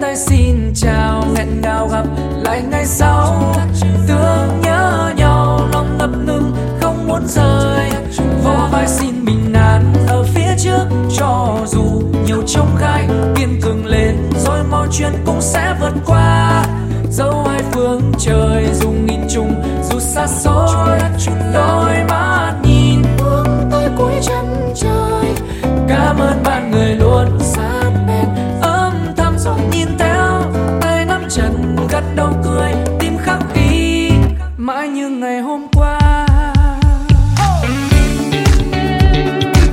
tay xin chào, hẹn ngào gặp lại ngày sau. Tương nhớ nhau, lòng ngập ngừng, không muốn rời. Vỗ vai xin bình an ở phía trước, cho dù nhiều trông gai, kiên cường lên, rồi mọi chuyện cũng sẽ vượt qua. Dẫu hai phương trời dù nghìn trùng, dù xa xôi, đôi mắt nhìn hướng tới cuối chân trời. gắt đau cười tim khắc ghi. Mãi như ngày hôm qua